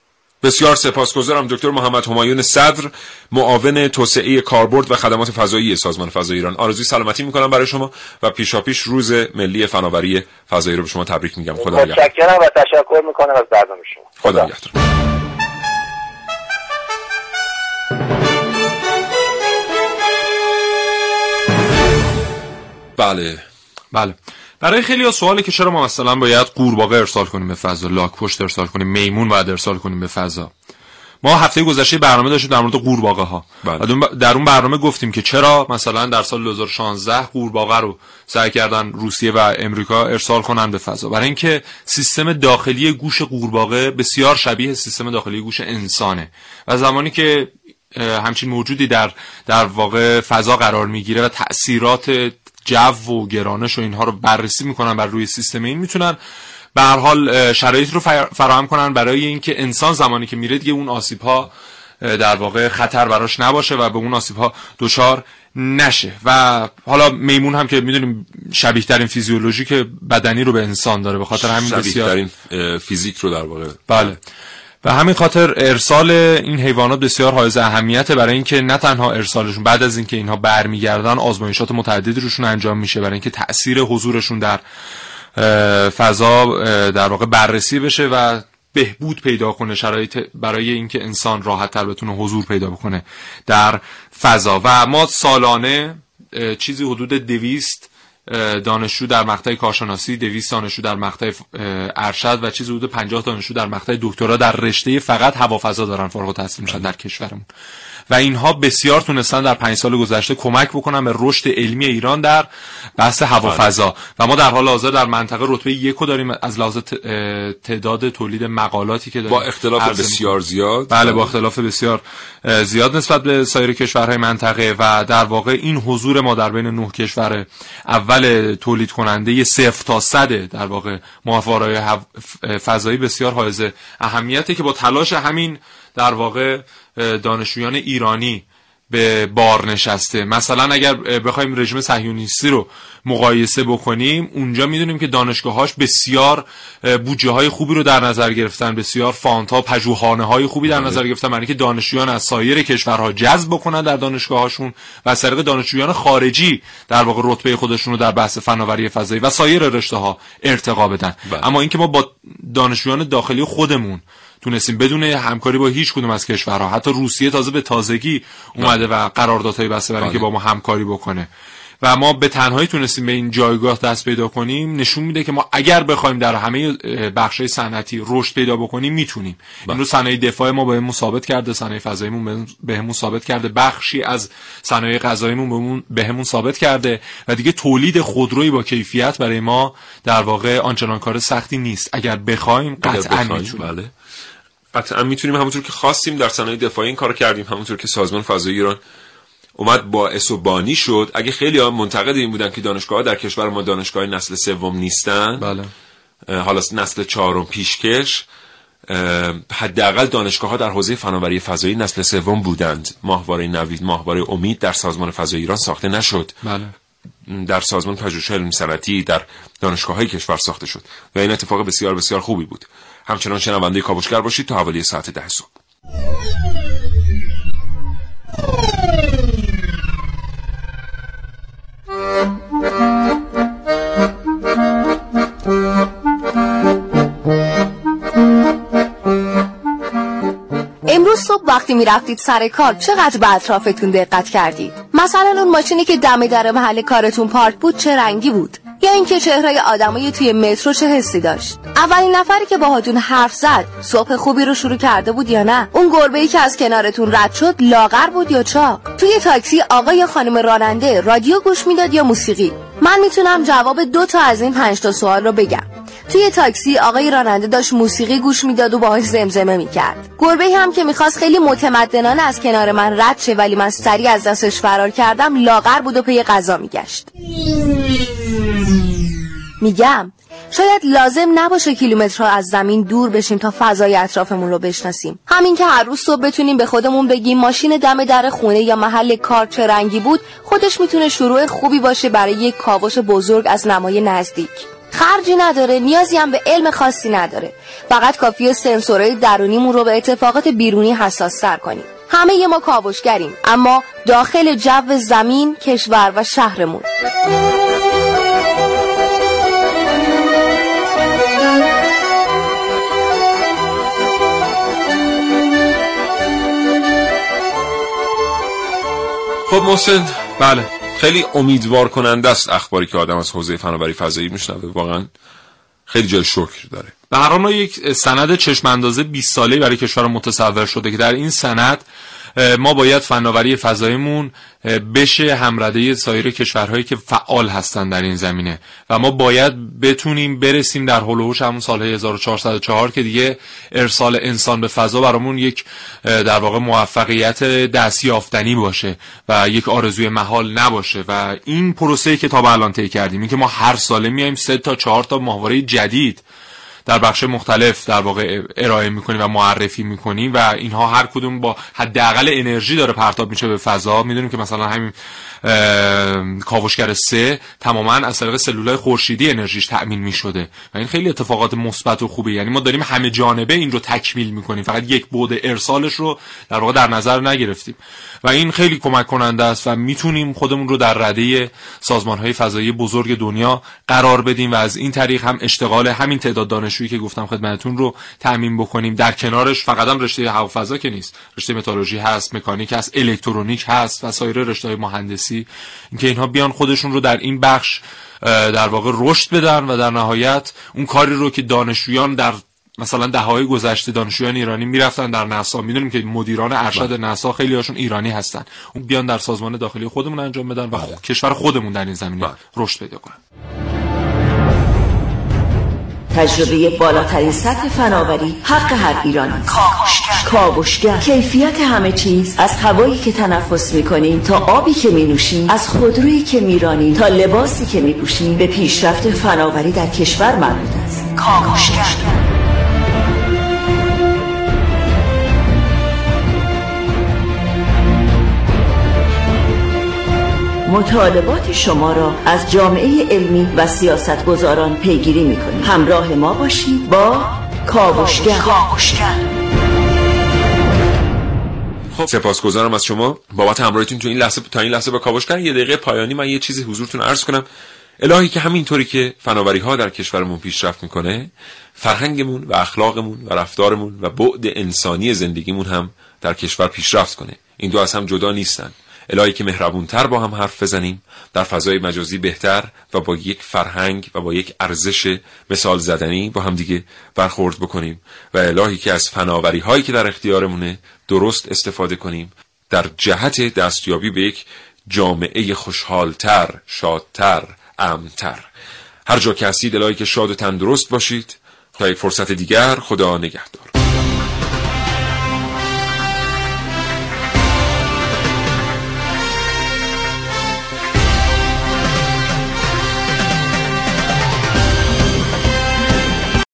بسیار سپاسگزارم دکتر محمد همایون صدر معاون توسعه کاربرد و خدمات فضایی سازمان فضای ایران. آرزوی سلامتی می‌کنم برای شما و پیشاپیش روز ملی فناوری فضایی رو به شما تبریک میگم. خدا متشکرم و تشکر می‌کنم از برنامه شما. خدا نگهدار. بله. بله. برای خیلی سواله که چرا ما مثلا باید قورباغه ارسال کنیم به فضا لاک پشت ارسال کنیم میمون باید ارسال کنیم به فضا. ما هفته گذشته برنامه داشتیم در مورد قورباغه ها بله. در اون برنامه گفتیم که چرا مثلا در سال 2016 قورباغه رو سعی کردن روسیه و امریکا ارسال کنن به فضا. برای اینکه سیستم داخلی گوش قورباغه بسیار شبیه سیستم داخلی گوش انسانه. و زمانی که همچین موجودی در در واقع فضا قرار می‌گیره و تاثیرات جو و گرانش و اینها رو بررسی می‌کنن بر روی سیستم این می‌تونن به هر حال شرایط رو فراهم کنن برای اینکه انسان زمانی که میره دیگه اون آسیب ها در واقع خطر براش نباشه و به اون آسیب ها دچار نشه. و حالا میمون هم که می‌دونیم شبیه ترین فیزیولوژی که بدنی رو به انسان داره به خاطر همین بسیار فیزیک رو در واقع. بله. و همین خاطر ارسال این حیوانات بسیار حائز اهمیته برای اینکه نه تنها ارسالشون بعد از اینکه اینها برمیگردن آزمایشات متعددی روشون انجام میشه برای اینکه تاثیر حضورشون در فضا در واقع بررسی بشه و بهبود پیدا کنه شرایط برای اینکه انسان راحت تر بتونه حضور پیدا بکنه در فضا. و ما سالانه چیزی حدود دویست دانشجو در مقطع کارشناسی 200 دانشجو در مقطع ارشد و چیزی حدود 50 دانشجو در مقطع دکترا در رشته فقط هوافضا دارن فارغ التحصیل میشن در کشورمون. و اینها بسیار تونستن در پنج سال گذشته کمک بکنن به رشد علمی ایران در بحث هوافضا. و ما در حال حاضر در منطقه رتبه یکو داریم از لحاظ تعداد تولید مقالاتی که داریم با اختلاف بسیار زیاد؟ بله با اختلاف بسیار زیاد نسبت به سایر کشورهای منطقه و در واقع این حضور ما در بین نه کشور اول تولید کننده صفر تا صد در واقع ماهواره‌های فضایی بسیار حائز اهمیته که با تلاش همین در واقع دانشجویان ایرانی به بار نشسته. مثلا اگر بخوایم رژیم صهیونیستی رو مقایسه بکنیم اونجا می‌دونیم که دانشگاهاش بسیار بودجه های خوبی رو در نظر گرفتن بسیار فانت ها پژوهانه های خوبی در نظر گرفتن برای که دانشجویان از سایر کشورها جذب بکنن در دانشگاهاشون و از طریق دانشجویان خارجی در واقع رتبه خودشون رو در بحث فناوری فضایی و سایر رشته ها ارتقا بدن. بله. اما اینکه ما با دانشجویان داخلی خودمون تونستیم بدون همکاری با هیچ کدوم از کشورها حتی روسیه تازه به تازگی اومده و قراردادهای بسته برای اینکه با ما همکاری بکنه. و ما به تنهایی تونستیم به این جایگاه دست پیدا کنیم. نشون میده که ما اگر بخوایم در همه بخشای صنعتی رشد پیدا بکنیم می‌تونیم. این رو صنایع دفاع ما بهمون ثابت کرده صنایع فضاییمون بهمون ثابت کرده. بخشی از صنایع غذاییمون بهمون ثابت کرده. و دیگه تولید خودرویی با کیفیت برای ما در واقع آنچنان کار سختی نیست. اگر بخوایم قطعا می‌تونیم. بله. قطعا می‌تونیم همونطور که خواستیم در صنایع دفاعی این کار کردیم همونطور که سازمان فضایی ایران اومد با و بانی شد. اگه خیلی ها منتقد این بودن که دانشگاه در کشور ما دانشگاه نسل سوم نیستن بله. حالا نسل چهارم پیشکش حداقل دانشگاه ها در حوزه فناوری فضایی نسل سوم بودند. ماهواره نوید ماهواره امید در سازمان فضایی ایران ساخته نشد. بله. در سازمان پژوهش علمی صنعتی در دانشگاه های کشور ساخته شد. و این اتفاق بسیار بسیار خوبی بود. همچنان شنونده کاوشگر باشید تا حوالی ساعت ده صبح. امروز صبح وقتی می‌رفتید سر کار چقدر به اطرافتون دقت کردید؟ مثلا اون ماشینی که دم در محل کارتون پارک بود چه رنگی بود؟ یا اینکه چهره آدمای توی مترو چه حسی داشت. اولین نفری که باهاتون حرف زد صبح خوبی رو شروع کرده بود یا نه؟ اون گربه ای که از کنارتون رد شد لاغر بود یا چاق توی تاکسی آقا یا خانم راننده رادیو گوش می‌داد یا موسیقی؟ من می‌تونم جواب دو تا از این پنج تا سوال رو بگم. توی تاکسی آقای راننده داشت موسیقی گوش می‌داد و باهاش زمزمه می‌کرد. گربه هم که می‌خواست خیلی متمدنانه از کنار من رد شه ولی من سریع از دستش فرار کردم لاغر بود و پی غذا میگشت. میگم شاید لازم نباشه کیلومترها از زمین دور بشیم تا فضای اطرافمون رو بشناسیم. همین که هر روز صبح بتونیم به خودمون بگیم ماشین دم در خونه یا محل کار چه رنگی بود خودش می‌تونه شروع خوبی باشه برای یک کاوش بزرگ از نمای نزدیک. خرجی نداره نیازی هم به علم خاصی نداره. فقط کافیه سنسورهای درونیمون رو به اتفاقات بیرونی حساس سر کنیم. همه ما کاوشگریم اما داخل جو زمین کشور و شهرمون. خب محسن بله. خیلی امیدوار کننده است اخباری که آدم از حوزه فناوری فضایی میشنوه. واقعا خیلی جای شکر داره. به هر یک سند چشم اندازه 20 ساله برای کشور متصور شده که در این سند ما باید فناوری فضاییمون بشه همرده سایر کشورهایی که فعال هستن در این زمینه. و ما باید بتونیم برسیم در هلوهوش همون سال 1404 که دیگه ارسال انسان به فضا برامون یک در واقع موفقیت دستیافتنی باشه و یک آرزوی محال نباشه. و این پروسه که تا به الان طی کردیم این که ما هر ساله میایم سه تا چهار تا ماهواره جدید در بخش مختلف در واقع ارائه می‌کنیم و معرفی می‌کنیم و اینها هر کدوم با حداقل انرژی داره پرتاب میشه به فضا. می‌دونیم که مثلا همین کاوشگر سه تماما از طریق سلولای خورشیدی انرژیش تأمین می‌شده و این خیلی اتفاقات مثبت و خوبه یعنی ما داریم همه جانبه این رو تکمیل می‌کنیم. فقط یک بود ارسالش رو در واقع در نظر نگرفتیم. و این خیلی کمک کننده است و می‌تونیم خودمون رو در رده سازمان های فضایی بزرگ دنیا قرار بدیم و از این طریق هم اشتغال همین تعداد دانشجویی که گفتم خدمتتون رو تامین بکنیم. در کنارش فقط هم رشته هوافضا که نیست رشته متالورژی هست مکانیک هست الکترونیک هست و سایر رشته های مهندسی. اینکه اینها بیان خودشون رو در این بخش در واقع رشد بدن و در نهایت اون کاری رو که دانشجویان در مثلا دههای گذشته دانشجویان ایرانی می‌رفتن در ناسا می‌دونیم که مدیران ارشد بله. ناسا خیلی هاشون ایرانی هستن. اون بیان در سازمان داخلی خودمون انجام بدن و خ- کشور خودمون در این زمینه رشد پیدا کنه تجربه بالاترین سطح فناوری حق هر ایرانی. کاوشگر. کاوشگر. کیفیت همه چیز. از هوایی که تنفس می‌کنیم تا آبی که می نوشیم از خودرویی که میرانیم تا لباسی که میپوشیم. به پیشرفت فناوری در کشور مربوط است. کاوشگر. مطالبات شما را از جامعه علمی و سیاستگزاران پیگیری می‌کنیم. همراه ما باشید با کاوشگر. خب سپاسگزارم از شما. بابت همراهیتون تو این لحظه تا این لحظه با کاوشگر یه دقیقه پایانی من یه چیزی حضورتون عرض کنم. الهی که همینطوری که فناوری ها در کشورمون پیشرفت می‌کنه فرهنگمون و اخلاقمون و رفتارمون و بعد انسانی زندگیمون هم در کشور پیشرفت کنه. این دو از هم جدا نیستن. الهی که مهربونتر با هم حرف بزنیم در فضای مجازی بهتر و با یک فرهنگ و با یک ارزش مثال زدنی با هم دیگه برخورد بکنیم و الهی که از فناوری هایی که در اختیارمونه درست استفاده کنیم در جهت دستیابی به یک جامعه خوشحالتر شادتر امنتر. هر جا که هستید الهی که شاد و تندرست باشید. تا یک فرصت دیگر خدا نگهدار.